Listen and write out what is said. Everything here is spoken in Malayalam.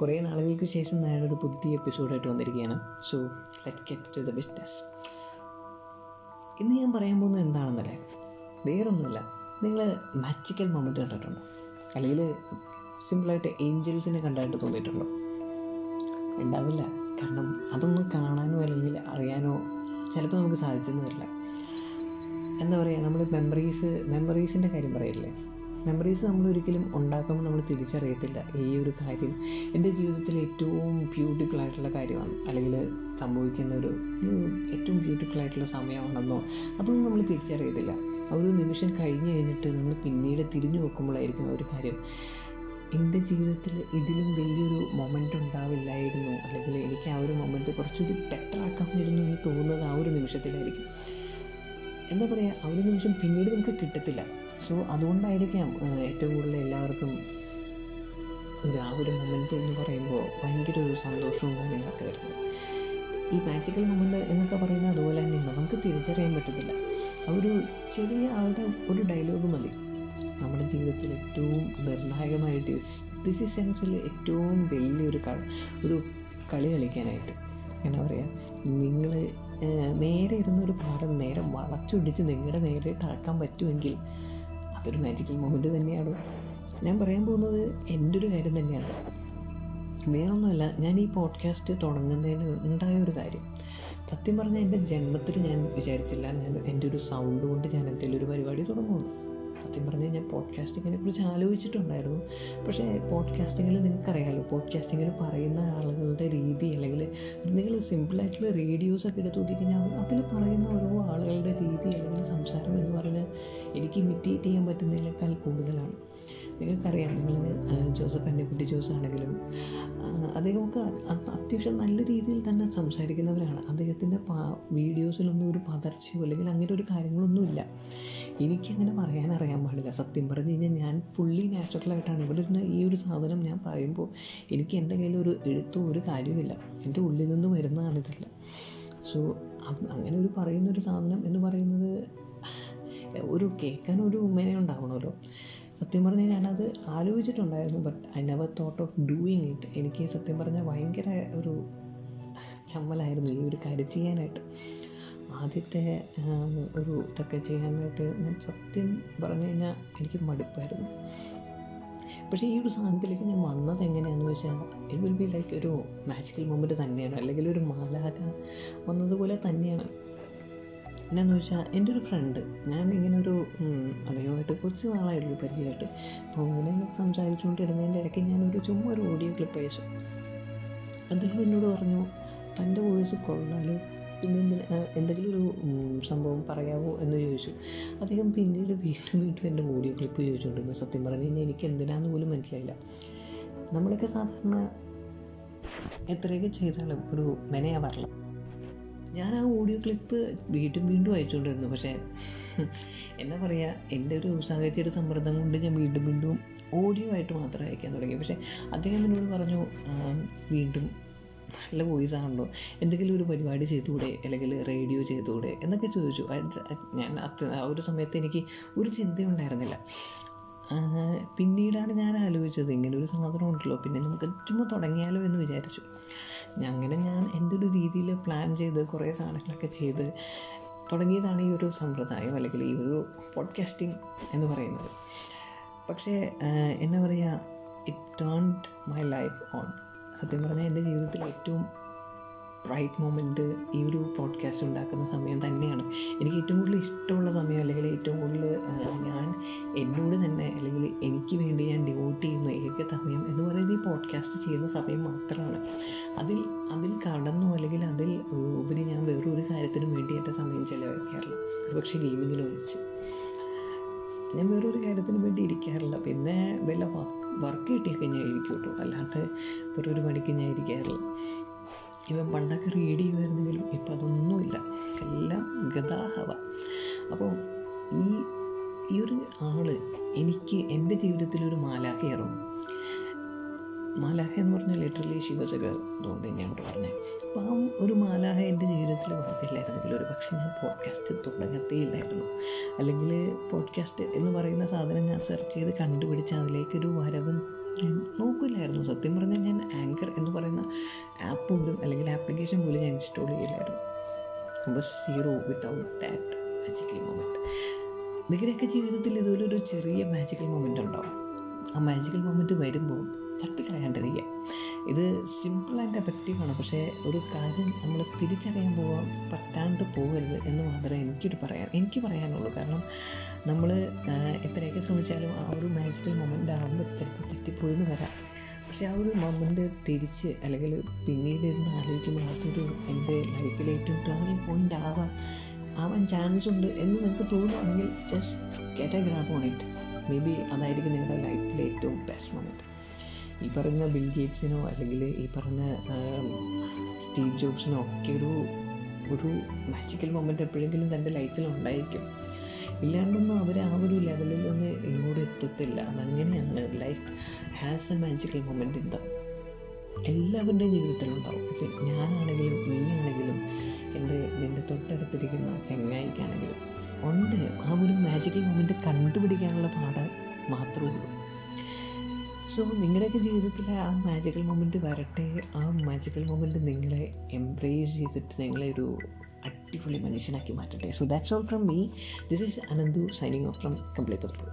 കുറേ നാളുകൾക്ക് ശേഷം ഞാനൊരു പുതിയ എപ്പിസോഡായിട്ട് വന്നിരിക്കുകയാണ്. So let get to the business ഇന്ന് ഞാൻ പറയാൻ പോകുന്നത് എന്താണെന്നല്ലേ? വേറൊന്നുമില്ല. നിങ്ങൾ മാജിക്കൽ മൊമെന്റ് കണ്ടിട്ടുണ്ടോ? അല്ലെങ്കിൽ സിമ്പിളായിട്ട് ഏഞ്ചൽസിനെ കണ്ടായിട്ട് തോന്നിയിട്ടുണ്ടോ? ഉണ്ടാവില്ല. കാരണം അതൊന്നും കാണാനോ അല്ലെങ്കിൽ അറിയാനോ ചിലപ്പോൾ നമുക്ക് സാധിച്ചെന്ന് വരില്ല. എന്താ പറയുക? നമ്മൾ മെമ്മറീസ് മെമ്മറീസിന്റെ കാര്യം പറയില്ലേ? മെമ്മറീസ് നമ്മൾ ഒരിക്കലും ഉണ്ടാക്കുമ്പോൾ നമ്മൾ തിരിച്ചറിയത്തില്ല. ഈ ഒരു കാര്യം എന്റെ ജീവിതത്തിൽ ഏറ്റവും ബ്യൂട്ടിഫുൾ ആയിട്ടുള്ള കാര്യമാണ്. അല്ലെങ്കിൽ സംഭവിക്കുന്ന ഒരു ഏറ്റവും ബ്യൂട്ടിഫുൾ ആയിട്ടുള്ള സമയമാണെന്നോ അതൊന്നും നമ്മൾ തിരിച്ചറിയത്തില്ല. ആ ഒരു നിമിഷം കഴിഞ്ഞ് കഴിഞ്ഞിട്ട് നമ്മൾ പിന്നീട് തിരിഞ്ഞു നോക്കുമ്പോഴായിരിക്കും ആ ഒരു കാര്യം. എന്റെ ജീവിതത്തിൽ ഇതിലും വലിയൊരു മൊമെന്റ് ഉണ്ടാവില്ലായിരുന്നു. അല്ലെങ്കിൽ എനിക്ക് ആ ഒരു മൊമെന്റ് കുറച്ചുകൂടി ബെറ്റർ ആക്കാമായിരുന്നു എന്ന് തോന്നുന്നത് ആ ഒരു നിമിഷത്തിലായിരിക്കും. എന്താ പറയുക ആ ഒരു നിമിഷം പിന്നീട് നമുക്ക് കിട്ടത്തില്ല. സോ അതുകൊണ്ടായിരിക്കാം ഏറ്റവും കൂടുതൽ എല്ലാവർക്കും ഒരു ആ ഒരു മൊമെന്റ് എന്ന് പറയുമ്പോൾ ഭയങ്കര ഒരു സന്തോഷവും കാര്യങ്ങളൊക്കെ വരുന്നത്. ഈ മാജിക്കൽ മൊമെന്റ് എന്നൊക്കെ പറയുന്നത് അതുപോലെ തന്നെയാണ്. നമുക്ക് തിരിച്ചറിയാൻ പറ്റത്തില്ല. ആ ഒരു ചെറിയ ആളുടെ ഒരു ഡയലോഗ് മതി. നമ്മുടെ ജീവിതത്തിൽ ഏറ്റവും നിർണായകമായിട്ട് ഡിസിഷൻസിൽ ഏറ്റവും വലിയൊരു കള ഒരു കളി കളിക്കാനായിട്ട്. എന്നാ പറയുക നിങ്ങൾ നേരെ ഇരുന്നൊരു പാഠം നേരെ വളച്ചൊടിച്ച് നിങ്ങളുടെ നേരിട്ടാക്കാൻ പറ്റുമെങ്കിൽ അതൊരു മാജിക്കൽ മൊമെന്റ് തന്നെയാണ്. ഞാൻ പറയാൻ പോകുന്നത് എന്റെ ഒരു കാര്യം തന്നെയാണ്. വേറൊന്നുമല്ല ഞാൻ ഈ പോഡ്കാസ്റ്റ് തുടങ്ങുന്നതിന് ഉണ്ടായ ഒരു കാര്യം. സത്യം പറഞ്ഞാൽ എന്റെ ജന്മത്തിൽ ഞാൻ വിചാരിച്ചില്ല ഞാൻ എന്റെ ഒരു സൗണ്ട് കൊണ്ട് ഞാൻ എന്തെങ്കിലും ഒരു പരിപാടി തുടങ്ങുന്നു സത്യം പറഞ്ഞാൽ ഞാൻ പോഡ്കാസ്റ്റിങ്ങിനെ കുറിച്ച് ആലോചിച്ചിട്ടുണ്ടായിരുന്നു. പക്ഷേ പോഡ്കാസ്റ്റിങ്ങിൽ നിങ്ങൾക്കറിയാമല്ലോ പോഡ്കാസ്റ്റിങ്ങിൽ പറയുന്ന ആളുകളുടെ രീതി അല്ലെങ്കിൽ നിങ്ങൾ സിമ്പിളായിട്ടുള്ള റേഡിയോസൊക്കെ എടുത്ത് നോക്കിക്കഴിഞ്ഞാൽ അതിൽ പറയുന്ന ഓരോ ആളുകളുടെ രീതി അല്ലെങ്കിൽ സംസാരം എന്ന് പറഞ്ഞാൽ എനിക്ക് ഇമിറ്റേറ്റ് ചെയ്യാൻ പറ്റുന്നതിനേക്കാൾ കൂടുതലാണ്. നിങ്ങൾക്കറിയാം നിങ്ങൾ ജോസഫ് അന്നെക്കുട്ടി ജോസ് ആണെങ്കിലും അദ്ദേഹമൊക്കെ അത്യാവശ്യം നല്ല രീതിയിൽ തന്നെ സംസാരിക്കുന്നവരാണ്. അദ്ദേഹത്തിന്റെ വീഡിയോസിലൊന്നും ഒരു പതർച്ചയോ അല്ലെങ്കിൽ അങ്ങനെ ഒരു കാര്യങ്ങളൊന്നുമില്ല. എനിക്കങ്ങനെ പറയാൻ അറിയാൻ പാടില്ല. സത്യം പറഞ്ഞു കഴിഞ്ഞാൽ ഞാൻ ഫുള്ളി നാച്ചുറലായിട്ടാണ് ഇവിടെ ഇരുന്ന് ഈ ഒരു സാധനം ഞാൻ പറയുമ്പോൾ എനിക്ക് എന്റെ കയ്യിൽ ഒരു എഴുത്തോ ഒരു കാര്യമില്ല എന്റെ ഉള്ളിൽ നിന്ന് വരുന്നതാണ് സോ അത് അങ്ങനെ ഒരു പറയുന്ന ഒരു സാധനം എന്ന് പറയുന്നത് ഒരു കേൾക്കാൻ ഒരു ഉമ്മനെ ഉണ്ടാവണമല്ലോ. സത്യം പറഞ്ഞാൽ ഞാനത് ആലോചിച്ചിട്ടുണ്ടായിരുന്നു but I never thought of doing it എനിക്ക് സത്യം പറഞ്ഞാൽ ഭയങ്കര ഒരു ചമ്മലായിരുന്നു ഈ ഒരു കാര്യം ചെയ്യാനായിട്ട്. ആദ്യത്തെ ഒരു ഇതൊക്കെ ചെയ്യാനായിട്ട് ഞാൻ സത്യം പറഞ്ഞു കഴിഞ്ഞാൽ എനിക്ക് മടുപ്പായിരുന്നു. പക്ഷേ ഈ ഒരു സാധനത്തിലേക്ക് ഞാൻ വന്നത് എങ്ങനെയാണെന്ന് വെച്ചാൽ ഇറ്റ് വിൽ ബി ലൈക്ക് ഒരു മാജിക്കൽ മൊമെന്റ് തന്നെയാണ്. അല്ലെങ്കിൽ ഒരു മാലാക വന്നതുപോലെ തന്നെയാണ്. എന്നാന്ന് വെച്ചാൽ എന്റെ ഒരു ഫ്രണ്ട് ഞാൻ ഇങ്ങനെ ഒരു അദ്ദേഹമായിട്ട് കുറച്ച് നാളായിട്ടുള്ളൂ പരിചയമായിട്ട്. അപ്പോൾ ഇങ്ങനെ സംസാരിച്ചുകൊണ്ടിരുന്നതിന്റെ ഇടയ്ക്ക് ഞാനൊരു ചുമ്മാ ഒരു ഓഡിയോ ക്ലിപ്പ് അയച്ചു. അദ്ദേഹം എന്നോട് പറഞ്ഞു തന്റെ വോയിസ് കൊള്ളാലോ. പിന്നെ എന്തെങ്കിലും ഒരു സംഭവം പറയാമോ എന്ന് ചോദിച്ചു. അദ്ദേഹം പിന്നീട് വീണ്ടും വീണ്ടും എന്റെ ഓഡിയോ ക്ലിപ്പ് ചോദിച്ചുകൊണ്ടിരുന്നു. സത്യം പറഞ്ഞു കഴിഞ്ഞാൽ എനിക്ക് എന്തിനാന്ന് പോലും മനസ്സിലായില്ല. നമ്മളൊക്കെ സാധാരണ എത്രയൊക്കെ ചെയ്താലും ഒരു മെനയാവാറില്ല ഞാൻ ആ ഓഡിയോ ക്ലിപ്പ് വീണ്ടും വീണ്ടും അയച്ചുകൊണ്ടിരുന്നു. പക്ഷേ എന്താ പറയുക എന്റെ ഒരു സാഹചര്യ സമ്മർദ്ദം കൊണ്ട് ഞാൻ വീണ്ടും വീണ്ടും ഓഡിയോ ആയിട്ട് മാത്രം അയക്കാൻ തുടങ്ങി. പക്ഷേ അദ്ദേഹം എന്നോട് പറഞ്ഞു "ആ, വീണ്ടും നല്ല വോയിസ് ആണല്ലോ. എന്തെങ്കിലും ഒരു പരിപാടി ചെയ്തുകൂടെ? അല്ലെങ്കിൽ റേഡിയോ ചെയ്തുകൂടെ? എന്നൊക്കെ ചോദിച്ചു. ഞാൻ ആ ഒരു സമയത്ത് എനിക്ക് ഒരു ചിന്തയുണ്ടായിരുന്നില്ല. പിന്നീടാണ് ഞാൻ ആലോചിച്ചത്. ഇങ്ങനെ ഒരു സാധനം ഉണ്ടല്ലോ. പിന്നെ നമുക്ക് ചുമ്മാ തുടങ്ങിയാലോ എന്ന് വിചാരിച്ചു. അങ്ങനെ ഞാൻ എന്റെ ഒരു രീതിയിൽ പ്ലാൻ ചെയ്ത് കുറേ സാധനങ്ങളൊക്കെ ചെയ്ത് തുടങ്ങിയതാണ് ഈ ഒരു സമ്പ്രദായം അല്ലെങ്കിൽ ഈ ഒരു പോഡ്കാസ്റ്റിംഗ് എന്ന് പറയുന്നത്. പക്ഷേ എന്നാ പറയുക it turned my life on സത്യം പറഞ്ഞാൽ എന്റെ ജീവിതത്തിൽ ഏറ്റവും റൈറ്റ് മൊമെന്റ് ഈ ഒരു പോഡ്കാസ്റ്റ് ഉണ്ടാക്കുന്ന സമയം തന്നെയാണ്. എനിക്ക് ഏറ്റവും കൂടുതൽ ഇഷ്ടമുള്ള സമയം അല്ലെങ്കിൽ ഏറ്റവും കൂടുതൽ ഞാൻ എന്നോട് തന്നെ അല്ലെങ്കിൽ എനിക്ക് വേണ്ടി ഞാൻ ഡിവോട്ട് ചെയ്യുന്ന ഏക സമയം എന്ന് പറയുന്നത് ഈ പോഡ്കാസ്റ്റ് ചെയ്യുന്ന സമയം മാത്രമാണ്. അതിൽ അതിൽ കടന്നു അല്ലെങ്കിൽ അതിൽ ഉപരി ഞാൻ വേറൊരു കാര്യത്തിനും വേണ്ടി എന്റെ സമയം ചിലവഴിക്കാറില്ല. പക്ഷേ ഗെയിമിങ്ങിന് ഒഴിച്ച് ഞാൻ വേറൊരു കാര്യത്തിന് വേണ്ടി ഇരിക്കാറില്ല. പിന്നെ വല്ല വർക്ക് കിട്ടിയൊക്കെ ഞാൻ ഇരിക്കും കേട്ടോ അല്ലാണ്ട് വേറൊരു പണിക്ക് ഞാൻ ഇരിക്കാറില്ല. ഇവൻ പണ്ടൊക്കെ റീഡ് ചെയ്യുമായിരുന്നെങ്കിലും ഇപ്പം അതൊന്നുമില്ല. എല്ലാം ഗതാഹവ. അപ്പോൾ ഈ ഈ ഒരു ആൾ എനിക്ക് എന്റെ ജീവിതത്തിലൊരു ഒരു മാലാഖയായിരുന്നു. മാലാഹ എന്ന് പറഞ്ഞാൽ ലിറ്ററലി ശിവസക അതുകൊണ്ട് ഞാൻ ഇവിടെ പറഞ്ഞത് അപ്പം ആ ഒരു മാലാഹ എന്റെ ജീവിതത്തിൽ വന്നില്ലായിരുന്നെങ്കിൽ ഒരു പക്ഷേ ഞാൻ പോഡ്കാസ്റ്റ് തുടങ്ങത്തേ ഇല്ലായിരുന്നു അല്ലെങ്കിൽ പോഡ്കാസ്റ്റ് എന്ന് പറയുന്ന സാധനം ഞാൻ സെർച്ച് ചെയ്ത് കണ്ടുപിടിച്ച് അതിലേക്കൊരു വരവ് ഞാൻ നോക്കില്ലായിരുന്നു. സത്യം പറഞ്ഞാൽ ഞാൻ ആങ്കർ എന്ന് പറയുന്ന ആപ്പ് പോലും അല്ലെങ്കിൽ ആപ്ലിക്കേഷൻ പോലും ഞാൻ ഇൻസ്റ്റാൾ ചെയ്യില്ലായിരുന്നു അപ്പോൾ zero without that magical moment നിങ്ങളുടെയൊക്കെ ജീവിതത്തിൽ ഇതുപോലൊരു ചെറിയ മാജിക്കൽ മൊമെന്റ് ഉണ്ടാവും ആ മാജിക്കൽ മൊമെന്റ് വരുമ്പോൾ തട്ടിക്കളയാണ്ടിരിക്കുക ഇത് സിമ്പിളായിട്ട് എഫക്റ്റീവാണ് പക്ഷേ ഒരു കാര്യം നമ്മൾ തിരിച്ചറിയാൻ പോകാൻ പറ്റാണ്ട് പോകരുത് എന്ന് മാത്രമേ എനിക്കൊരു പറയാൻ എനിക്ക് പറയാനുള്ളൂ. കാരണം നമ്മൾ എത്രയൊക്കെ ശ്രമിച്ചാലും ആ ഒരു മാജിക്കൽ മൊമെന്റ് ആകുമ്പോൾ ചിലപ്പോൾ തെറ്റിപ്പോയെന്ന് വരാം. പക്ഷേ ആ ഒരു മൊമെന്റ് തിരിച്ച് അല്ലെങ്കിൽ പിന്നീട് ഇരുന്ന് ആലോചിക്കുമ്പോൾ അതൊരു എന്റെ ലൈഫിലെ ഏറ്റവും ടേണിംഗ് പോയിന്റ് ആവാൻ ആവാൻ ചാൻസ് ഉണ്ട് എന്ന് നിങ്ങൾക്ക് തോന്നുവാണെങ്കിൽ just get a on it may be അതായിരിക്കും നിങ്ങളുടെ ലൈഫിലെ ഏറ്റവും ബെസ്റ്റ് മൊമെന്റ് ഈ പറഞ്ഞ ബിൽ ഗേറ്റ്സിനോ അല്ലെങ്കിൽ ഈ പറഞ്ഞ സ്റ്റീവ് ജോബ്സിനോ ഒക്കെ ഒരു ഒരു മാജിക്കൽ മൊമെന്റ് എപ്പോഴെങ്കിലും തന്റെ ലൈഫിൽ ഉണ്ടായിരിക്കും ഇല്ലാണ്ടൊന്നും അവർ ആ ഒരു ലെവലിൽ നിന്ന് ഇങ്ങോട്ട് എത്തത്തില്ല. അതങ്ങനെയാണ്. Life has a magical moment in the എല്ലാവരുടെയും ജീവിതത്തിലുണ്ടാവും. ഇപ്പം ഞാനാണെങ്കിലും നീയാണെങ്കിലും എന്റെ നിന്റെ തൊട്ടടുത്തിരിക്കുന്ന ചെങ്ങായിക്കാണെങ്കിലും ഉണ്ട് ആ ഒരു മാജിക്കൽ മൊമെന്റ് കണ്ടുപിടിക്കാനുള്ള പാട് മാത്രമേ ഉള്ളൂ. സോ നിങ്ങളുടെയൊക്കെ ജീവിതത്തിൽ ആ മാജിക്കൽ മൊമെന്റ് വരട്ടെ. ആ മാജിക്കൽ മൊമെന്റ് നിങ്ങളെ എംബ്രേസ് ചെയ്തിട്ട് നിങ്ങളെ ഒരു അടിപൊളി മനുഷ്യനാക്കി മാറ്റട്ടെ. So that's all from me this is Ananthu signing off from complete പതിപ്പ്